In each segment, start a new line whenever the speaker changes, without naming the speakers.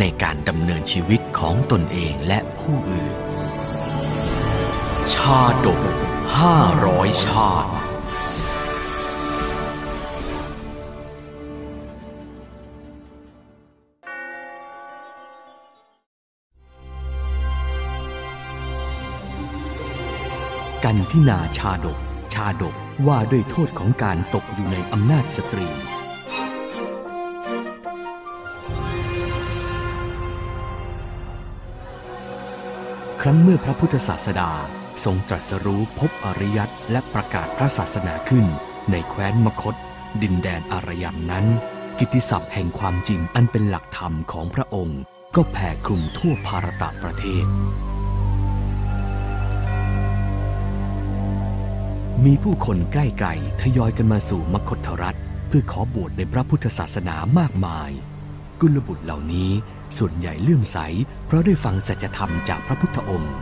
ในการดำเนินชีวิตของตนเองและผู้อื่น ชาดกห้าร้อยชาติกันที่นาชาดก ชาดกว่าด้วยโทษของการตกอยู่ในอำนาจสตรี รั้นเมื่อพระพุทธศาสดาทรงตรัสรู้พบอริยัตและประกาศพระศาสนาขึ้น ในแคว้นมคต ดินแดนอารยันนั้น กิตติศัพท์แห่งความจริงอันเป็นหลักธรรมของพระองค์ ก็แผ่คลุมทั่วภารตะประเทศ มีผู้คนใกล้ๆทยอยกันมาสู่มคธรัฐ เพื่อขอบวชในพระพุทธศาสนามากมาย กุลบุตรเหล่านี้ ส่วนใหญ่เลื่อมใส เพราะได้ฟังสัจธรรมจากพระพุทธองค์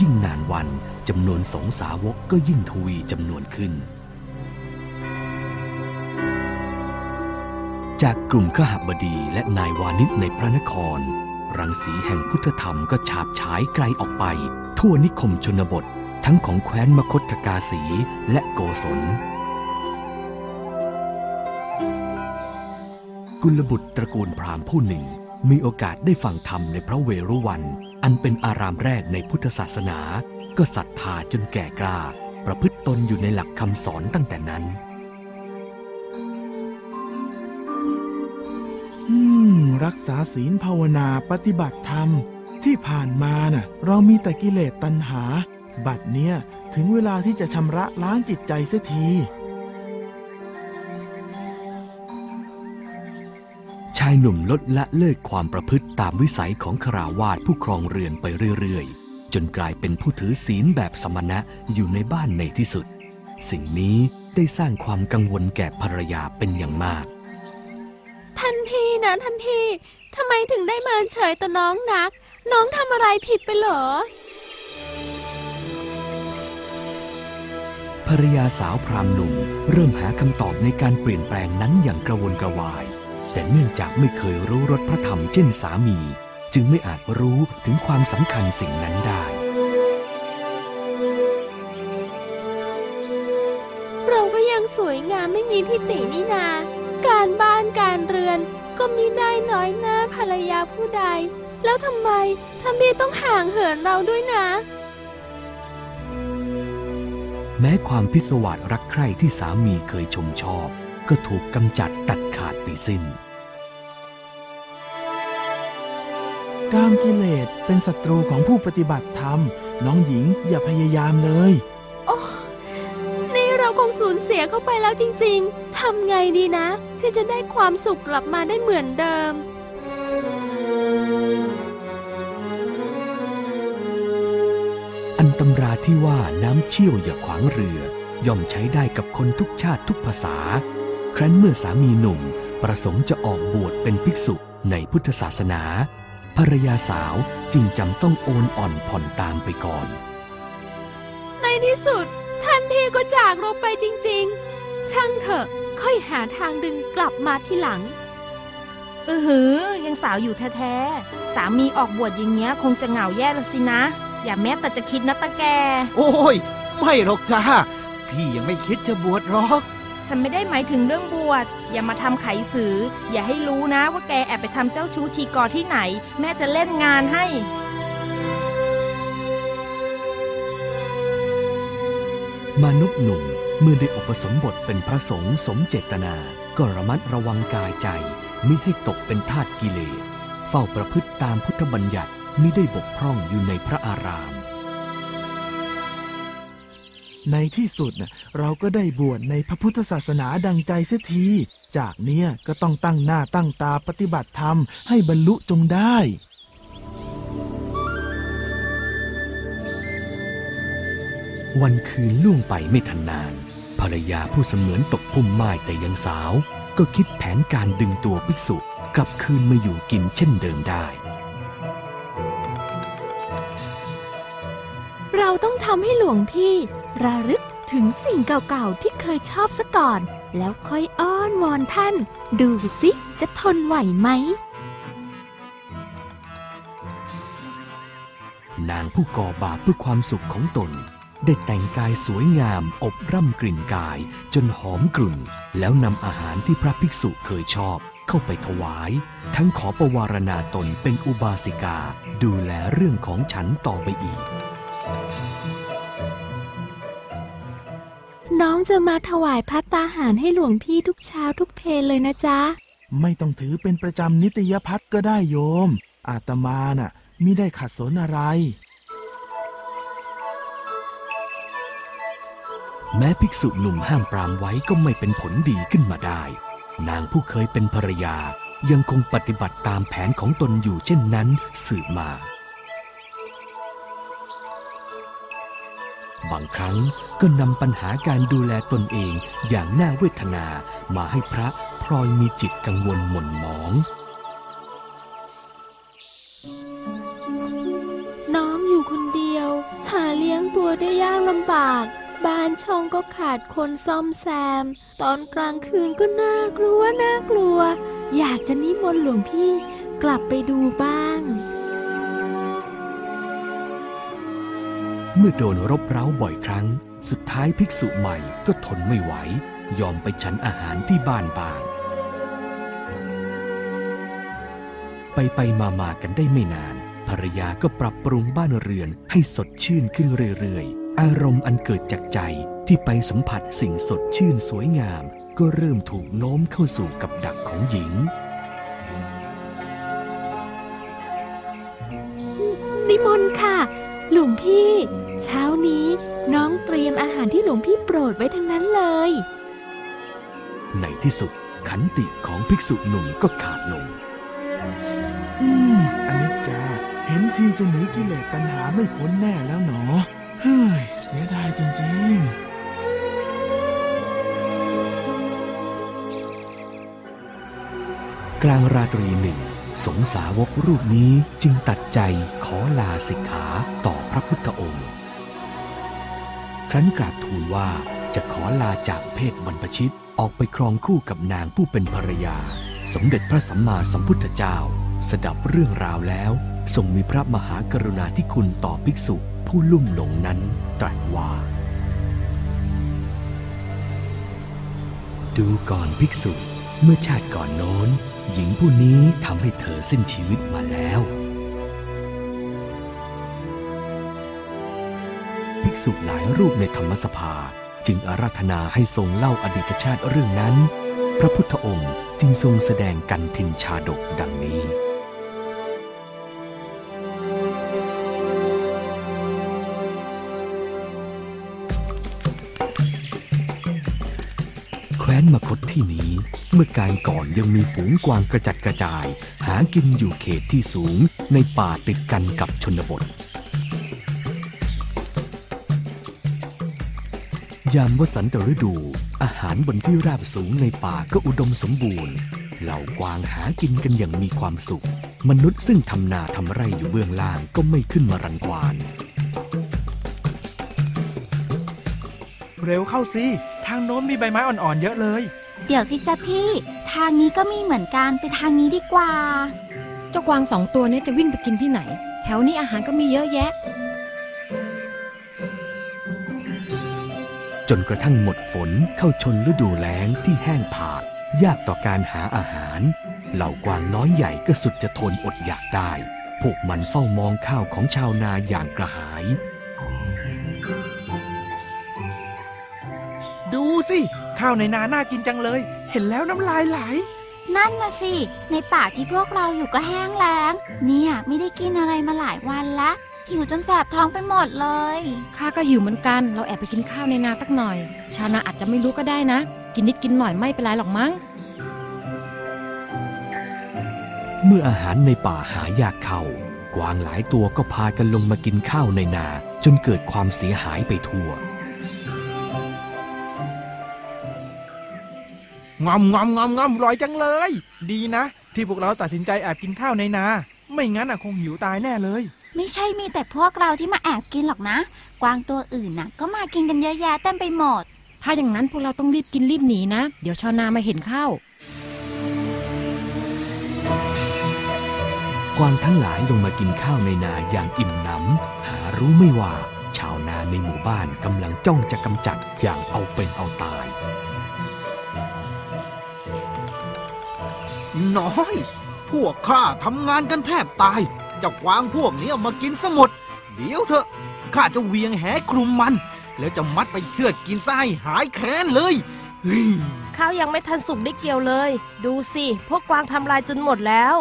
ยิ่งนานวันจำนวนสงสาวกก็ยิ่งทวีจำนวนขึ้น จากกลุ่มขหบดีและนายวานิชในพระนคร รังสีแห่งพุทธธรรมก็ฉาบฉายไกลออกไป ทั่วนิคมชนบท ทั้งของแคว้นมคตกาสีและโกศลกุลบุตรตระกูลพราหมณ์ผู้หนึ่ง มีโอกาสได้ฟังธรรมในพระเวรุวัน อันเป็นอารามแรกในพุทธศาสนา ก็ศรัทธาจนแก่กล้า ประพฤติตนอยู่ในหลักคำสอนตั้งแต่นั้น
อืม รักษาศีลภาวนาปฏิบัติธรรม ที่ผ่านมาน่ะ เรามีแต่กิเลสตัณหา บัดเนี้ยถึงเวลาที่จะชำระล้างจิตใจเสียที
ชายหนุ่มลดละเลิกความประพฤติตามวิสัยของคราวาสผู้ครองเรือนไปเรื่อยๆ จนกลายเป็นผู้ถือศีลแบบสมณะอยู่ในบ้านในที่สุด สิ่งนี้ได้สร้างความกังวลแก่ภรรยาเป็นอย่างมาก
ท่านพี่นะท่านพี่ทำไมถึงได้มาเฉยต่อน้องนัก น้องทำอะไรผิดไปเหรอ
ภรรยาสาวพรามหนุ่มเริ่มหาคำตอบในการเปลี่ยนแปลงนั้นอย่างกระวนกระวาย แต่เนื่องจากไม่เคยรู้รสพระธรรมเช่นสามี จึงไม่อาจรู้ถึงความสำคัญสิ่งนั้นได้
เราก็ยังสวยงามไม่มีที่ตินี่นา การบ้านการเรือนก็มีได้น้อยหน้าภรรยาผู้ใด แล้วทำไมท่านพี่ต้องห่างเหินเราด้วยนะ
แม้ความพิศวาสรักใคร่ที่สามีเคยชมชอบ ก็ถูกกำจัดตัด ขาดไปสิ้น
กามกิเลสเป็นศัตรูของผู้ปฏิบัติธรรม น้องหญิงอย่าพยายามเลย
โอ้ นี่เราคงสูญเสียเข้าไปแล้วจริง ๆ ทำไงดีนะ ที่จะได้ความสุขกลับมาได้เหมือนเดิม
อันตำราที่ว่าน้ำเชี่ยวอย่าขวางเรือ ย่อมใช้ได้กับคนทุกชาติทุกภาษา ครั้นเมื่อสามีหนุ่มประสงค์จะออกบวชเป็นภิกษุในพุทธศาสนา ภรรยาสาวจึงจำต้องโอนอ่อนผ่อนตามไปก่อน
ในที่สุด ท่านพี่ก็จากเราไปจริง ๆ ช่างเถอะค่อยหาทางดึงกลับมาทีหลัง
เออหือ ยังสาวอยู่แท้ๆ สามีออกบวชอย่างเงี้ย คงจะเหงาแย่ละสินะ อย่าแม้แต่จะคิดนะตาแก
โอ้ย ไม่หรอกจ้า พี่ยังไม่คิดจะบวชหรอก
ฉันไม่ได้หมายถึงเรื่องบวช อย่ามาทำไขสือ อย่าให้รู้นะว่าแกแอบไปทำเจ้าชู้ชีกอที่ไหน แม่จะเล่นงานให้
มนุษย์หนุ่มเมื่อได้อุปสมบทเป็นพระสงฆ์สมเจตนา ก็ระมัดระวังกายใจมิให้ตกเป็นทาสกิเลส เฝ้าประพฤติตามพุทธบัญญัติมิได้บกพร่องอยู่ในพระอาราม
ในที่สุดเราก็ได้บวชในพระพุทธศาสนาดังใจเสียที จากเนี้ยก็ต้องตั้งหน้าตั้งตาปฏิบัติธรรมให้บรรลุจงได้
วันคืนล่วงไปไม่ทันนาน ภรรยาผู้เสมือนตกพุ่มไม้แต่ยังสาว ก็คิดแผนการดึงตัวภิกษุกลับคืนมาอยู่กินเช่นเดิมได้
เราต้องทำให้หลวงพี่ ระลึกถึงสิ่งเก่าๆที่เคยชอบซะก่อน แล้วค่อยอ้อนวอนท่าน ดูสิจะทนไหวไหม
นางผู้ก่อบาปเพื่อความสุขของตน ได้แต่งกายสวยงาม อบร่ำกลิ่นกาย จนหอมกลุ่น แล้วนำอาหารที่พระภิกษุเคยชอบเข้าไปถวาย ทั้งขอประวารณาตนเป็นอุบาสิกา ดูแลเรื่องของฉันต่อไปอีก
องจะมาถวายพัตตาหารให้หลวงพี่ทุกเช้าทุกเพลเลยนะจ๊ะ
ไม่ต้องถือเป็นประจำนิตยพัฒน์ก็ได้โยม อาตมาน่ะมิได้ขัดสนอะไร
แม้ภิกษุหนุ่มห้ามปรามไว้ก็ไม่เป็นผลดีขึ้นมาได้ นางผู้เคยเป็นภรรยายังคงปฏิบัติตามแผนของตนอยู่เช่นนั้นสืบมา บางครั้งก็นำปัญหาการดูแลตนเองอย่างน่าเวทนามาให้พระพลอยมีจิตกังวลหม่นหมอง
น้องอยู่คนเดียว หาเลี้ยงตัวได้ยากลำบาก บ้านช่องก็ขาดคนซ่อมแซม ตอนกลางคืนก็น่ากลัวน่ากลัว อยากจะนิมนต์หลวงพี่กลับไปดูบ้าง
เมื่อโดนรบเร้าบ่อยครั้ง สุดท้ายภิกษุใหม่ก็ทนไม่ไหว ยอมไปฉันอาหารที่บ้านบาง ไปไปมามากันได้ไม่นาน ภรรยาก็ปรับปรุงบ้านเรือนให้สดชื่นขึ้นเรื่อยๆ อารมณ์อันเกิดจากใจที่ไปสัมผัสสิ่งสดชื่นสวยงาม ก็เริ่มถูกโน้มเข้าสู่กับดักของหญิง
นิมนต์ค่ะ หลวงพี่ เช้านี้น้องเตรียมอาหารที่หลวงพี่โปรดไว้ทั้งนั้นเลย
ในที่สุดขันติของภิกษุหนุ่มก็ขาดลง
อืมอันนี้จา เห็นทีจะหนีกิเลสตัณหาไม่พ้นแน่แล้วหนอ เฮ้ย เสียดายจริงๆ
กลางราตรีหนึ่ง สงสาวกรูปนี้จึงตัดใจขอลาสิกขาต่อพระพุทธองค์ ครั้นกราบทูลว่าจะขอลาจากเพศบรรพชิตออกไปครองคู่กับนางผู้เป็นภรรยา สมเด็จพระสัมมาสัมพุทธเจ้า สดับเรื่องราวแล้วทรงมีพระมหากรุณาธิคุณต่อภิกษุผู้ลุ่มหลงนั้นตรัสว่า ดูก่อนภิกษุเมื่อชาติก่อนโน้น หญิงผู้นี้ทำให้เธอสิ้นชีวิตมาแล้ว ภิกษุหลายรูปในธรรมสภา จึงอาราธนาให้ทรงเล่าอดีตชาติเรื่องนั้น พระพุทธองค์จึงทรงแสดงกันทินชาดกดังนี้แคว้นมคตที่นี้เมื่อการก่อนยังมีฝูงกวางกระจัดกระจาย หากินอยู่เขตที่สูงในป่าติดกันกับชนบท ยามวสันตฤดู อาหารบนที่ราบสูงในป่าก็อุดมสมบูรณ์ เหล่ากวางหากินกันอย่างมีความสุข มนุษย์ซึ่งทำนาทำไร่อยู่เบื้องล่างก็ไม่ขึ้นมารังควาน
เร็วเข้าสิ ทางโน้นมีใบไม้อ่อนๆเยอะเลย
เดี๋ยวสิจ๊ะพี่ ทางนี้ก็มีเหมือนกันไปทางนี้ดีกว่า
เจ้ากวางสองตัวเนี้จะวิ่งไปกินที่ไหน แถวนี้อาหารก็มีเยอะแยะ
จนกระทั่งหมดฝนเข้าชนฤดูแล้งที่แห้งผากยากต่อการหาอาหาร เหล่ากวางน้อยใหญ่ก็สุดจะทนอดอยากได้ พวกมันเฝ้ามองข้าวของชาวนาอย่างกระหาย
ดูสิ ข้าวในนาน่ากินจังเลย เห็นแล้วน้ำลายไหล
นั่นน่ะสิ ในป่าที่พวกเราอยู่ก็แห้งแล้ง เนี่ยไม่ได้กินอะไรมาหลายวันละ หิวจนแสบท้องไปหมดเลย
ข้าก็หิวเหมือนกัน เราแอบไปกินข้าวในนาสักหน่อย ชาวนาอาจจะไม่รู้ก็ได้นะ กินนิดกินหน่อยไม่เป็นไรหรอกมั้ง
เมื่ออาหารในป่าหายากเข้ากวางหลายตัวก็พากันลงมากินข้าวในนาจนเกิดความเสียหายไปทั่ว
งอมงอมงอมงอมอร่อยจังเลย ดีนะ ที่พวกเราตัดสินใจแอบกินข้าวในนา ไม่งั้นอะคงหิวตายแน่เลย
ไม่ใช่มีแต่พวกเราที่มาแอบกินหรอกนะ กวางตัวอื่นน่ะ ก็มากินกันเยอะแยะเต็มไปหมด
ถ้าอย่างนั้นพวกเราต้องรีบกินรีบหนีนะ เดี๋ยวชาวนามาเห็นเข้า
กวางทั้งหลายลงมากินข้าวในนาอย่างอิ่มหนำ หารู้ไม่ว่า ชาวนาในหมู่บ้านกำลังจ้องจะกำจัดอย่างเอาเป็นเอาตาย
น้อย พวกข้าทำงานกันแทบตาย เจ้ากวางพวกนี้เอามากินสมดเดี๋ยวเถอะข้าจะเหวียงแหคลุมมัน แล้วจะมัดไปเชือดกินซะให้หายแค้นเลยเฮ้ย
ข้าวยังไม่ทันสุกได้เกี่ยวเลย ดูสิ พวกกวางทำลายจนหมดแล้ว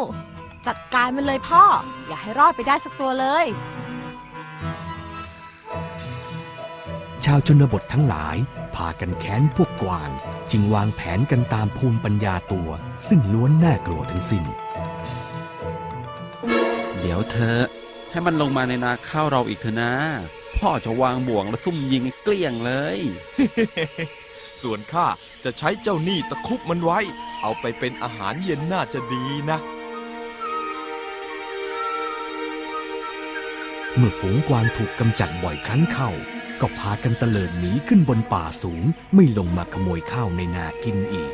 จัดการมันเลยพ่อ อย่าให้รอดไปได้สักตัวเลย
ชาวชนบททั้งหลายพากันแค้นพวกกวาง จึงวางแผนกันตามภูมิปัญญาตัว ซึ่งล้วนน่ากลัวทั้งสิ้น
เดี๋ยวเธอะให้มันลงมาในนาข้าวเราอีกเถอะนะ พ่อจะวางบ่วงและซุ่มยิงให้เกลี้ยงเลย
ส่วนข้าจะใช้เจ้าหนี้ตะครุบมันไว้ เอาไปเป็นอาหารเย็นน่าจะดีนะ
เมื่อฝูงกวางถูกกำจัดบ่อยครั้งเข้า ก็พากันเตลิดหนีขึ้นบนป่าสูงไม่ลงมาขโมยข้าวในนากินอีก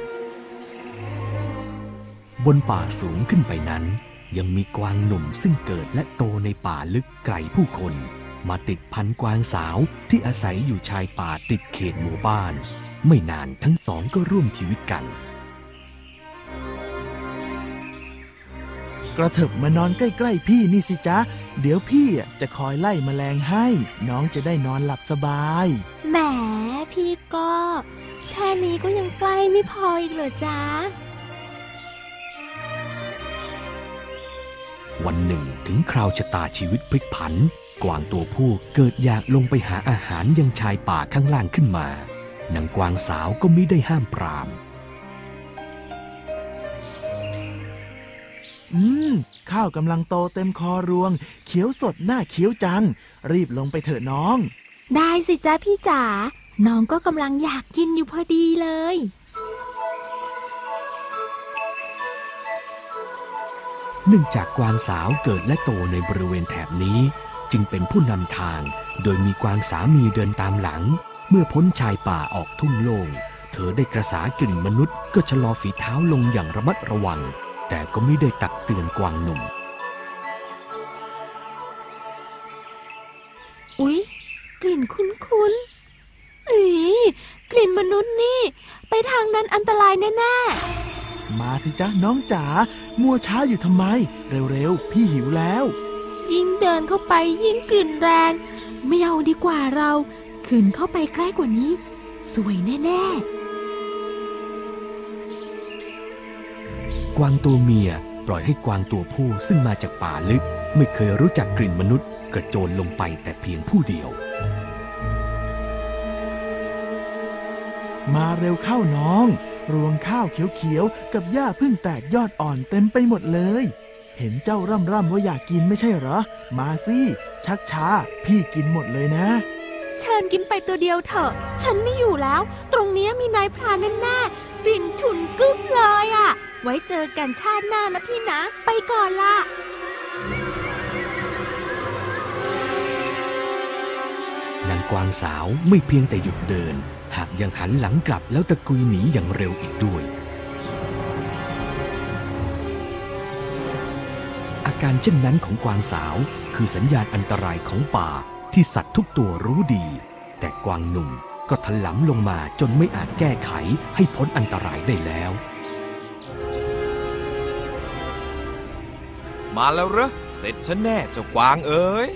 บนป่าสูงขึ้นไปนั้น ยังมีกวางหนุ่มซึ่งเกิดและโตในป่าลึกไกลผู้คน มาติดพันกวางสาวที่อาศัยอยู่ชายป่าติดเขตหมู่บ้าน ไม่นานทั้งสองก็ร่วมชีวิตกัน
กระเถิบมานอนใกล้ๆพี่นี่สิจ๊ะ เดี๋ยวพี่จะคอยไล่แมลงให้ น้องจะได้นอนหลับสบาย
แหมพี่ก็ แค่นี้ก็ยังใกล้ไม่พออีกเหรอจ๊ะ
วันหนึ่งถึงคราวชะตาชีวิตพลิกผัน กวางตัวผู้เกิดอยากลงไปหาอาหารยังชายป่าข้างล่างขึ้นมานางกวางสาวก็มิได้ห้ามปราม
อืม ข้าวกำลังโตเต็มคอรวง เขียวสดหน้าเขียวจัง รีบลงไปเถอะน้อง
ได้สิจ๊ะพี่จ๋าน้องก็กำลังอยากกินอยู่พอดีเลย
เนื่องจากกวางสาวเกิดและโตในบริเวณแถบนี้ จึงเป็นผู้นำทาง โดยมีกวางสามีเดินตามหลัง เมื่อพ้นชายป่าออกทุ่งโล่งเธอได้กระสากลิ่นมนุษย์ก็ชะลอฝีเท้าลงอย่างระมัดระวัง แต่ก็ไม่ได้ตักเตือนกวางหนุ่ม
อุ๊ย กลิ่นคุ้นๆอีกลิ่นมนุษย์นี่ ไปทางนั้นอันตรายแน่
มาสิจ๊ะน้องจ๋า มัวช้าอยู่ทำไม เร็วๆ พี่หิวแล้ว
ๆยิ่งเดินเข้าไปยิ่งกลิ่นแรง ไม่เอาดีกว่าเราขืนเข้าไปใกล้กว่านี้ สวยแน่
กวางตัวเมียปล่อยให้กวางตัวผู้ซึ่งมาจากป่าลึก ไม่เคยรู้จักกลิ่นมนุษย์ กระโจนลงไปแต่เพียงผู้เดียว
มาเร็วเข้าน้อง รวงข้าวเขียวๆ กับหญ้าเพึ่งแตกยอดอ่อนเต็มไปหมดเลย เห็นเจ้าร่ำร่ำว่าอยากกินไม่ใช่เหรอ มาสิชักช้า พี่กินหมดเลยนะ
ๆเชิญกินไปตัวเดียวเถอะ ฉันไม่อยู่แล้ว ตรงเนี้ยมีนายพรานแน่ๆกลิ่นฉุนกึ้มเลยอะไว้เจอกันชาติหน้านะพี่นะ ไปก่อนละ
นางกวางสาวไม่เพียงแต่หยุดเดิน หากยังหันหลังกลับแล้วตะกุยหนีอย่างเร็วอีกด้วย อาการเช่นนั้นของกวางสาวคือสัญญาณอันตรายของป่าที่สัตว์ทุกตัวรู้ดี แต่กวางหนุ่มก็ถลำลงมาจนไม่อาจแก้ไขให้พ้นอันตรายได้แล้ว
มาแล้วเหรอเสร็จฉันแน่เจ้ากวางเอ๋ย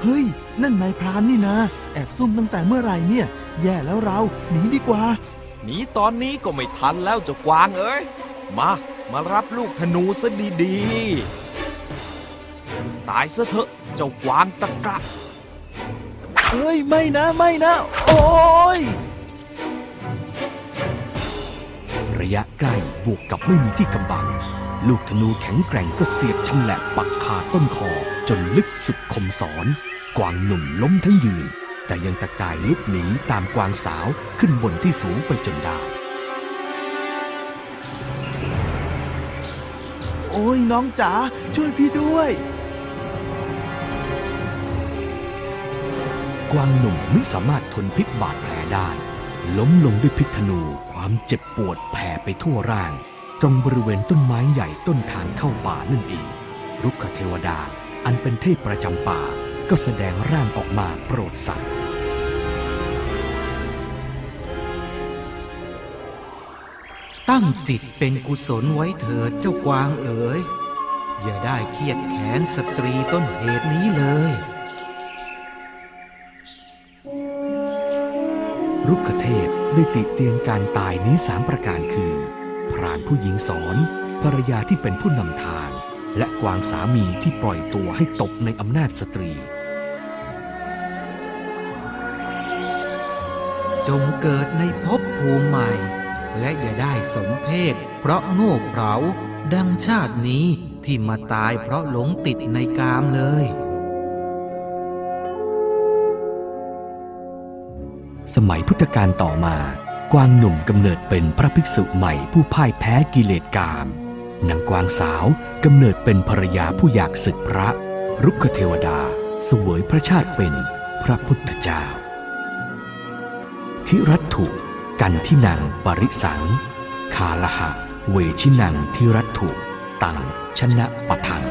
เฮ้ย นั่นนายพรานนี่นะ แอบซุ่มตั้งแต่เมื่อไหร่เนี่ย แย่แล้วเราหนีดีกว่า
หนีตอนนี้ก็ไม่ทันแล้วเจ้ากวางเอ๋ยมา มารับลูกธนูซะดีๆ ตายซะเถอะเจ้ากวางตะกะ
เฮ้ย ไม่นะไม่นะ โอ้ย
ระยะใกล้บวกกับไม่มีที่กำบัง ลูกธนูแข็งแกร่งก็เสียบชำแหละปักคาต้นคอจนลึกสุดคมสอน กวางหนุ่มล้มทั้งยืน แต่ยังตะกายลุกหนีตามกวางสาวขึ้นบนที่สูงไปจนได้
โอ้ยน้องจ๋าช่วยพี่ด้วย
กวางหนุ่มไม่สามารถทนพิษบาดแผลได้ ล้มลงด้วยพิษธนูความเจ็บปวดแผ่ไปทั่วร่าง ตรงบริเวณต้นไม้ใหญ่ต้นทางเข้าป่านั่นเองรุกขเทวดาอันเป็นเทพประจำป่า ก็แสดงร่างออกมาโปรดสัตว์
ตั้งจิตเป็นกุศลไว้เถิดเจ้ากวางเอ๋ย อย่าได้เครียดแค้นสตรีต้นเหตุนี้เลย
รุกเทพได้ติเตียนการตายนี้สามประการคือ พรานผู้หญิงสอนภรรยาที่เป็นผู้นำทาง และกวางสามีที่ปล่อยตัวให้ตกในอำนาจสตรี
จงเกิดในภพภูมิใหม่ และอย่าได้สมเพศ เพราะโง่เขลาดังชาตินี้ที่มาตายเพราะหลงติดในกามเลย
สมัยพุทธกาลต่อมา กวางหนุ่มกำเนิดเป็นพระภิกษุใหม่ผู้พ่ายแพ้กิเลสกาม นางกวางสาวกำเนิดเป็นภรรยาผู้อยากศึกพระ รุกขเทวดาเสวยพระชาติเป็นพระพุทธเจ้า ทิรัตถุกันที่นางปริสังคาลหะ เวชินังทิรัตถุ ตังชนะปะทัง